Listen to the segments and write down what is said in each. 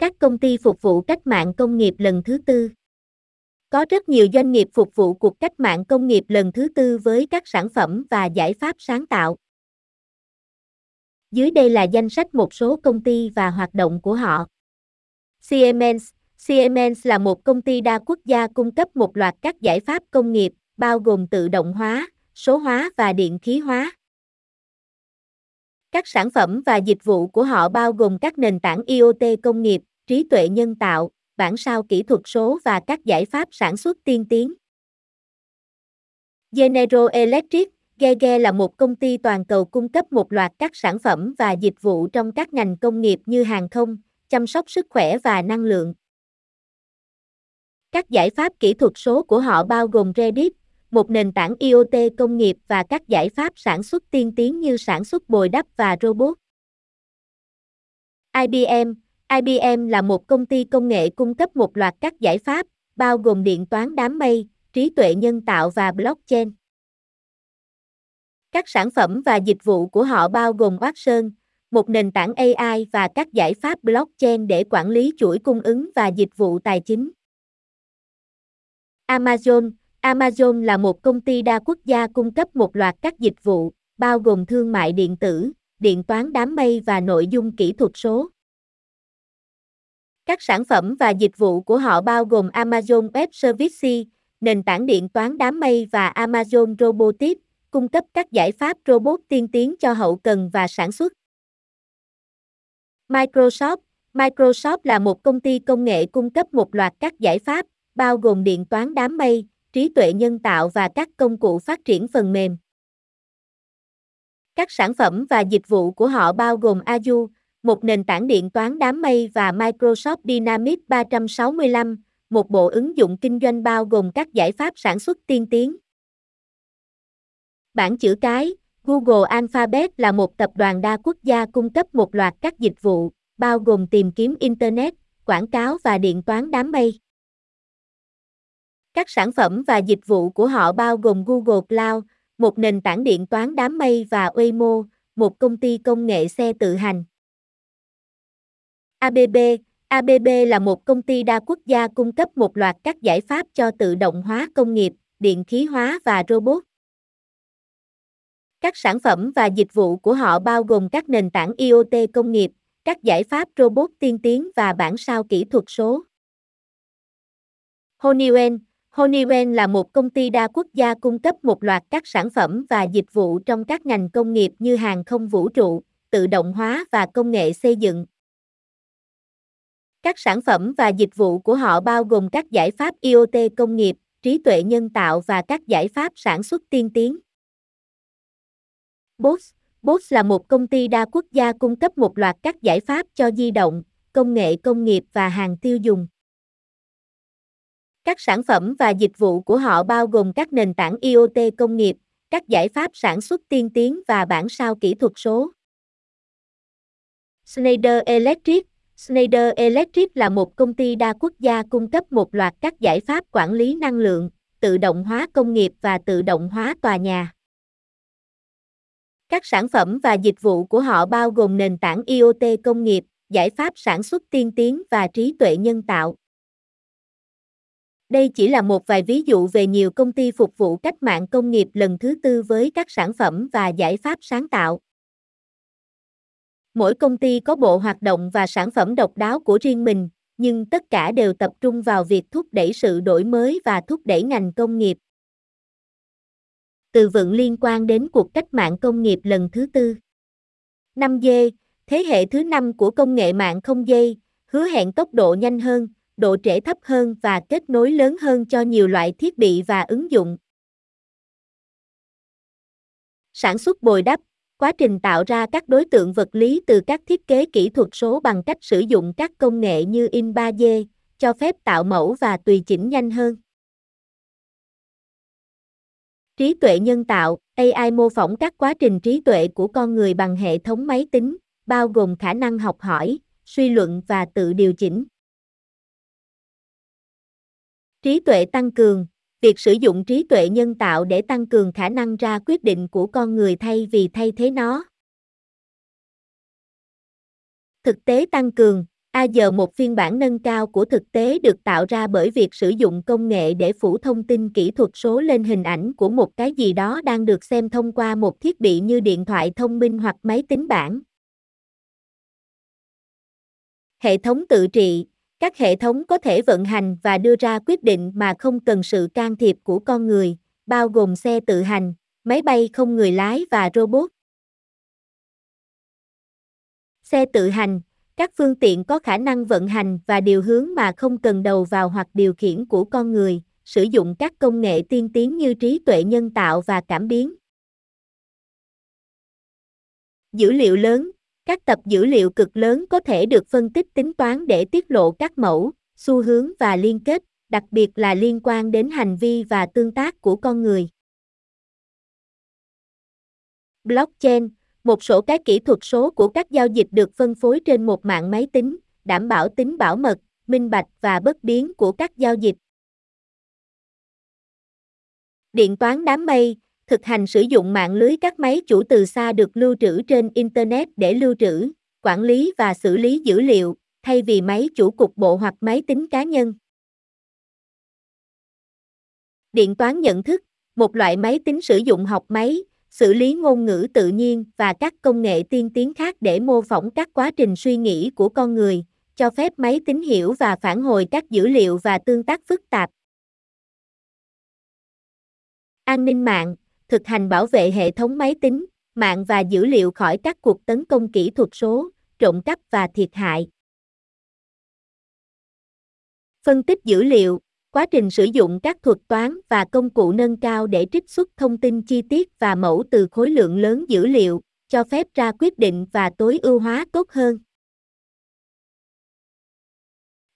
Các công ty phục vụ cách mạng công nghiệp lần thứ tư. Có rất nhiều doanh nghiệp phục vụ cuộc cách mạng công nghiệp lần thứ tư với các sản phẩm và giải pháp sáng tạo. Dưới đây là danh sách một số công ty và hoạt động của họ. Siemens Siemens là một công ty đa quốc gia cung cấp một loạt các giải pháp công nghiệp, bao gồm tự động hóa, số hóa và điện khí hóa. Các sản phẩm và dịch vụ của họ bao gồm các nền tảng IoT công nghiệp, trí tuệ nhân tạo, bản sao kỹ thuật số và các giải pháp sản xuất tiên tiến. General Electric Gege là một công ty toàn cầu cung cấp một loạt các sản phẩm và dịch vụ trong các ngành công nghiệp như hàng không, chăm sóc sức khỏe và năng lượng. Các giải pháp kỹ thuật số của họ bao gồm Redis, một nền tảng IoT công nghiệp và các giải pháp sản xuất tiên tiến như sản xuất bồi đắp và robot. IBM IBM là một công ty công nghệ cung cấp một loạt các giải pháp, bao gồm điện toán đám mây, trí tuệ nhân tạo và blockchain. Các sản phẩm và dịch vụ của họ bao gồm Watson, một nền tảng AI và các giải pháp blockchain để quản lý chuỗi cung ứng và dịch vụ tài chính. Amazon Amazon là một công ty đa quốc gia cung cấp một loạt các dịch vụ, bao gồm thương mại điện tử, điện toán đám mây và nội dung kỹ thuật số. Các sản phẩm và dịch vụ của họ bao gồm Amazon Web Services, nền tảng điện toán đám mây và Amazon Robotics, cung cấp các giải pháp robot tiên tiến cho hậu cần và sản xuất. Microsoft Microsoft là một công ty công nghệ cung cấp một loạt các giải pháp, bao gồm điện toán đám mây, trí tuệ nhân tạo và các công cụ phát triển phần mềm. Các sản phẩm và dịch vụ của họ bao gồm Azure, một nền tảng điện toán đám mây và Microsoft Dynamics 365, một bộ ứng dụng kinh doanh bao gồm các giải pháp sản xuất tiên tiến. Bản chữ cái, Google Alphabet là một tập đoàn đa quốc gia cung cấp một loạt các dịch vụ, bao gồm tìm kiếm Internet, quảng cáo và điện toán đám mây. Các sản phẩm và dịch vụ của họ bao gồm Google Cloud, một nền tảng điện toán đám mây và Waymo, một công ty công nghệ xe tự hành. ABB ABB là một công ty đa quốc gia cung cấp một loạt các giải pháp cho tự động hóa công nghiệp, điện khí hóa và robot. Các sản phẩm và dịch vụ của họ bao gồm các nền tảng IoT công nghiệp, các giải pháp robot tiên tiến và bản sao kỹ thuật số. Honeywell Honeywell là một công ty đa quốc gia cung cấp một loạt các sản phẩm và dịch vụ trong các ngành công nghiệp như hàng không vũ trụ, tự động hóa và công nghệ xây dựng. Các sản phẩm và dịch vụ của họ bao gồm các giải pháp IoT công nghiệp, trí tuệ nhân tạo và các giải pháp sản xuất tiên tiến. Bosch Bosch là một công ty đa quốc gia cung cấp một loạt các giải pháp cho di động, công nghệ công nghiệp và hàng tiêu dùng. Các sản phẩm và dịch vụ của họ bao gồm các nền tảng IoT công nghiệp, các giải pháp sản xuất tiên tiến và bản sao kỹ thuật số. Schneider Electric Schneider Electric là một công ty đa quốc gia cung cấp một loạt các giải pháp quản lý năng lượng, tự động hóa công nghiệp và tự động hóa tòa nhà. Các sản phẩm và dịch vụ của họ bao gồm nền tảng IoT công nghiệp, giải pháp sản xuất tiên tiến và trí tuệ nhân tạo. Đây chỉ là một vài ví dụ về nhiều công ty phục vụ cách mạng công nghiệp lần thứ tư với các sản phẩm và giải pháp sáng tạo. Mỗi công ty có bộ hoạt động và sản phẩm độc đáo của riêng mình, nhưng tất cả đều tập trung vào việc thúc đẩy sự đổi mới và thúc đẩy ngành công nghiệp. Từ vựng liên quan đến cuộc cách mạng công nghiệp lần thứ tư. 5G, thế hệ thứ năm của công nghệ mạng không dây, hứa hẹn tốc độ nhanh hơn, độ trễ thấp hơn và kết nối lớn hơn cho nhiều loại thiết bị và ứng dụng. Sản xuất bồi đắp, quá trình tạo ra các đối tượng vật lý từ các thiết kế kỹ thuật số bằng cách sử dụng các công nghệ như in 3D, cho phép tạo mẫu và tùy chỉnh nhanh hơn. Trí tuệ nhân tạo, AI mô phỏng các quá trình trí tuệ của con người bằng hệ thống máy tính, bao gồm khả năng học hỏi, suy luận và tự điều chỉnh. Trí tuệ tăng cường, việc sử dụng trí tuệ nhân tạo để tăng cường khả năng ra quyết định của con người thay vì thay thế nó. Thực tế tăng cường, A giờ một phiên bản nâng cao của thực tế được tạo ra bởi việc sử dụng công nghệ để phủ thông tin kỹ thuật số lên hình ảnh của một cái gì đó đang được xem thông qua một thiết bị như điện thoại thông minh hoặc máy tính bảng. Hệ thống tự trị các hệ thống có thể vận hành và đưa ra quyết định mà không cần sự can thiệp của con người, bao gồm xe tự hành, máy bay không người lái và robot. Xe tự hành các phương tiện có khả năng vận hành và điều hướng mà không cần đầu vào hoặc điều khiển của con người, sử dụng các công nghệ tiên tiến như trí tuệ nhân tạo và cảm biến. Dữ liệu lớn các tập dữ liệu cực lớn có thể được phân tích tính toán để tiết lộ các mẫu, xu hướng và liên kết, đặc biệt là liên quan đến hành vi và tương tác của con người. Blockchain một số cái kỹ thuật số của các giao dịch được phân phối trên một mạng máy tính, đảm bảo tính bảo mật, minh bạch và bất biến của các giao dịch. Điện toán đám mây, thực hành sử dụng mạng lưới các máy chủ từ xa được lưu trữ trên Internet để lưu trữ, quản lý và xử lý dữ liệu, thay vì máy chủ cục bộ hoặc máy tính cá nhân. Điện toán nhận thức, một loại máy tính sử dụng học máy, xử lý ngôn ngữ tự nhiên và các công nghệ tiên tiến khác để mô phỏng các quá trình suy nghĩ của con người, cho phép máy tính hiểu và phản hồi các dữ liệu và tương tác phức tạp. An ninh mạng, thực hành bảo vệ hệ thống máy tính, mạng và dữ liệu khỏi các cuộc tấn công kỹ thuật số, trộm cắp và thiệt hại. Phân tích dữ liệu, quá trình sử dụng các thuật toán và công cụ nâng cao để trích xuất thông tin chi tiết và mẫu từ khối lượng lớn dữ liệu, cho phép ra quyết định và tối ưu hóa tốt hơn.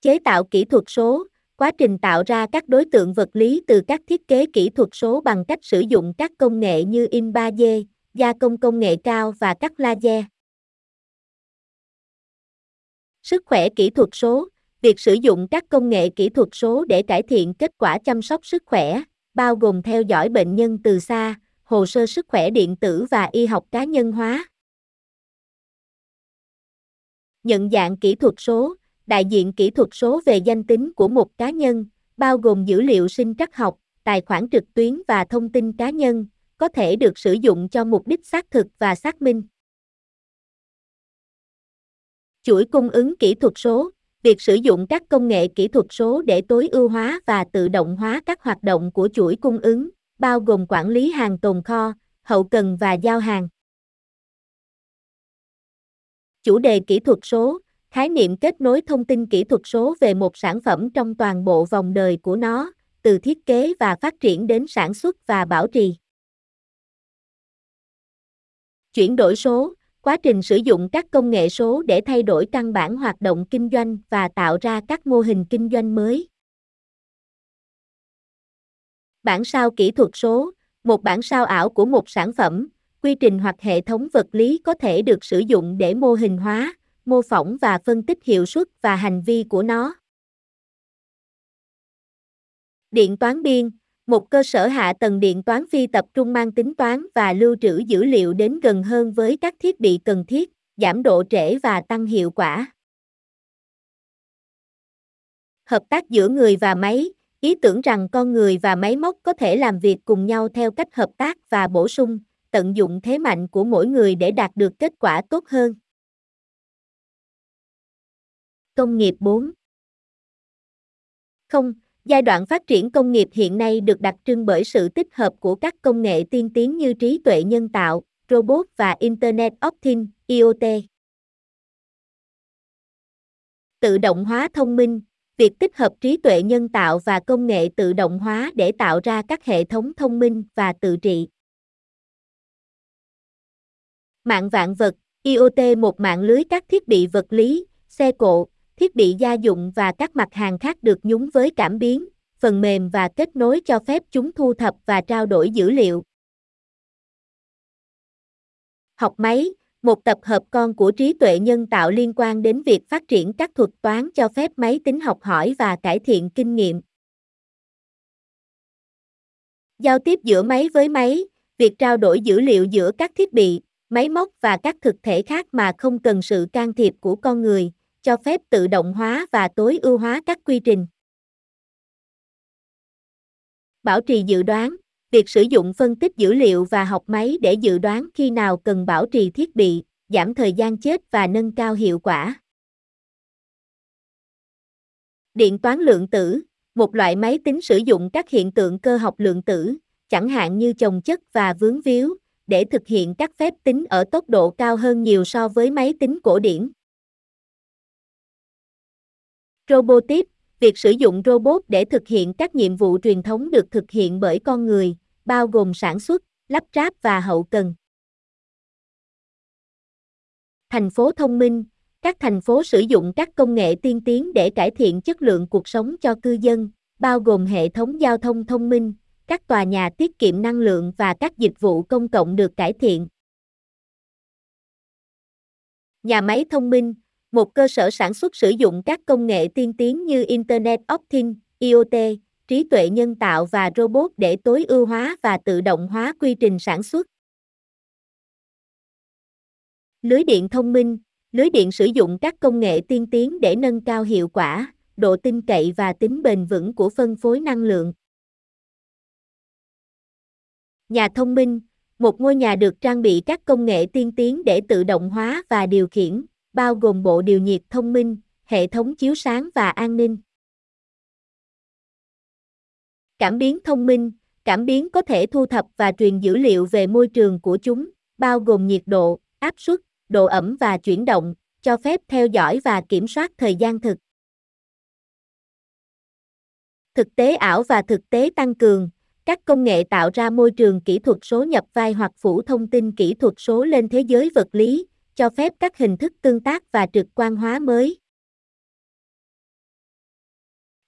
Chế tạo kỹ thuật số, quá trình tạo ra các đối tượng vật lý từ các thiết kế kỹ thuật số bằng cách sử dụng các công nghệ như in 3D, gia công công nghệ cao và các laser. Sức khỏe kỹ thuật số, Việc sử dụng các công nghệ kỹ thuật số để cải thiện kết quả chăm sóc sức khỏe, bao gồm theo dõi bệnh nhân từ xa, hồ sơ sức khỏe điện tử và y học cá nhân hóa. Nhận dạng kỹ thuật số, đại diện kỹ thuật số về danh tính của một cá nhân, bao gồm dữ liệu sinh trắc học, tài khoản trực tuyến và thông tin cá nhân, có thể được sử dụng cho mục đích xác thực và xác minh. Chuỗi cung ứng kỹ thuật số, Việc sử dụng các công nghệ kỹ thuật số để tối ưu hóa và tự động hóa các hoạt động của chuỗi cung ứng, bao gồm quản lý hàng tồn kho, hậu cần và giao hàng. Chủ đề kỹ thuật số, khái niệm kết nối thông tin kỹ thuật số về một sản phẩm trong toàn bộ vòng đời của nó, từ thiết kế và phát triển đến sản xuất và bảo trì. Chuyển đổi số, quá trình sử dụng các công nghệ số để thay đổi căn bản hoạt động kinh doanh và tạo ra các mô hình kinh doanh mới. Bản sao kỹ thuật số, một bản sao ảo của một sản phẩm, quy trình hoặc hệ thống vật lý có thể được sử dụng để mô hình hóa, mô phỏng và phân tích hiệu suất và hành vi của nó. Điện toán biên, một cơ sở hạ tầng điện toán phi tập trung mang tính toán và lưu trữ dữ liệu đến gần hơn với các thiết bị cần thiết, giảm độ trễ và tăng hiệu quả. Hợp tác giữa người và máy, ý tưởng rằng con người và máy móc có thể làm việc cùng nhau theo cách hợp tác và bổ sung, tận dụng thế mạnh của mỗi người để đạt được kết quả tốt hơn. Công nghiệp 4 Không, Giai đoạn phát triển công nghiệp hiện nay được đặc trưng bởi sự tích hợp của các công nghệ tiên tiến như trí tuệ nhân tạo, robot và Internet of Things, IoT. Tự động hóa thông minh, việc tích hợp trí tuệ nhân tạo và công nghệ tự động hóa để tạo ra các hệ thống thông minh và tự trị. Mạng vạn vật, IoT một mạng lưới các thiết bị vật lý, xe cộ, thiết bị gia dụng và các mặt hàng khác được nhúng với cảm biến, phần mềm và kết nối cho phép chúng thu thập và trao đổi dữ liệu. Học máy, một tập hợp con của trí tuệ nhân tạo liên quan đến việc phát triển các thuật toán cho phép máy tính học hỏi và cải thiện kinh nghiệm. Giao tiếp giữa máy với máy, việc trao đổi dữ liệu giữa các thiết bị, máy móc và các thực thể khác mà không cần sự can thiệp của con người, cho phép tự động hóa và tối ưu hóa các quy trình. Bảo trì dự đoán, việc sử dụng phân tích dữ liệu và học máy để dự đoán khi nào cần bảo trì thiết bị, giảm thời gian chết và nâng cao hiệu quả. Điện toán lượng tử, một loại máy tính sử dụng các hiện tượng cơ học lượng tử, chẳng hạn như chồng chất và vướng víu, để thực hiện các phép tính ở tốc độ cao hơn nhiều so với máy tính cổ điển. Robotics, việc sử dụng robot để thực hiện các nhiệm vụ truyền thống được thực hiện bởi con người, bao gồm sản xuất, lắp ráp và hậu cần. Thành phố thông minh, các thành phố sử dụng các công nghệ tiên tiến để cải thiện chất lượng cuộc sống cho cư dân, bao gồm hệ thống giao thông thông minh, các tòa nhà tiết kiệm năng lượng và các dịch vụ công cộng được cải thiện. Nhà máy thông minh, một cơ sở sản xuất sử dụng các công nghệ tiên tiến như Internet of Things, IoT, trí tuệ nhân tạo và robot để tối ưu hóa và tự động hóa quy trình sản xuất. Lưới điện thông minh, lưới điện sử dụng các công nghệ tiên tiến để nâng cao hiệu quả, độ tin cậy và tính bền vững của phân phối năng lượng. Nhà thông minh, một ngôi nhà được trang bị các công nghệ tiên tiến để tự động hóa và điều khiển, bao gồm bộ điều nhiệt thông minh, hệ thống chiếu sáng và an ninh. Cảm biến thông minh, cảm biến có thể thu thập và truyền dữ liệu về môi trường của chúng, bao gồm nhiệt độ, áp suất, độ ẩm và chuyển động, cho phép theo dõi và kiểm soát thời gian thực. Thực tế ảo và thực tế tăng cường, các công nghệ tạo ra môi trường kỹ thuật số nhập vai hoặc phủ thông tin kỹ thuật số lên thế giới vật lý, cho phép các hình thức tương tác và trực quan hóa mới.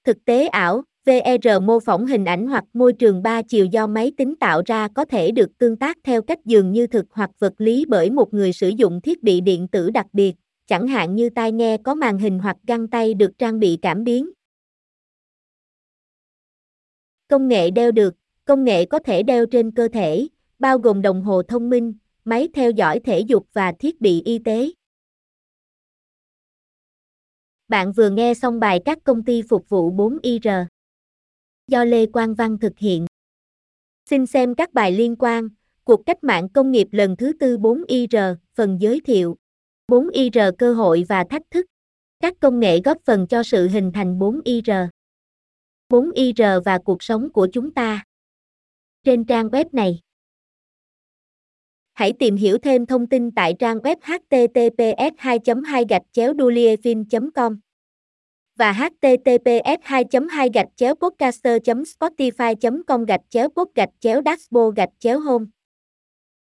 Thực tế ảo, VR mô phỏng hình ảnh hoặc môi trường ba chiều do máy tính tạo ra có thể được tương tác theo cách dường như thực hoặc vật lý bởi một người sử dụng thiết bị điện tử đặc biệt, chẳng hạn như tai nghe có màn hình hoặc găng tay được trang bị cảm biến. Công nghệ đeo được, công nghệ có thể đeo trên cơ thể, bao gồm đồng hồ thông minh, máy theo dõi thể dục và thiết bị y tế. Bạn vừa nghe xong bài các công ty phục vụ 4IR do Lê Quang Văn thực hiện. Xin xem các bài liên quan, cuộc cách mạng công nghiệp lần thứ tư 4IR, phần giới thiệu. 4IR cơ hội và thách thức. Các công nghệ góp phần cho sự hình thành 4IR. 4IR và cuộc sống của chúng ta. Trên trang web này. Hãy tìm hiểu thêm thông tin tại trang web https 2 2 gạch chéo com và https 2 2 gạch chéo podcaster spotify com gạch chéo pod gạch chéo dashboard gạch chéo home.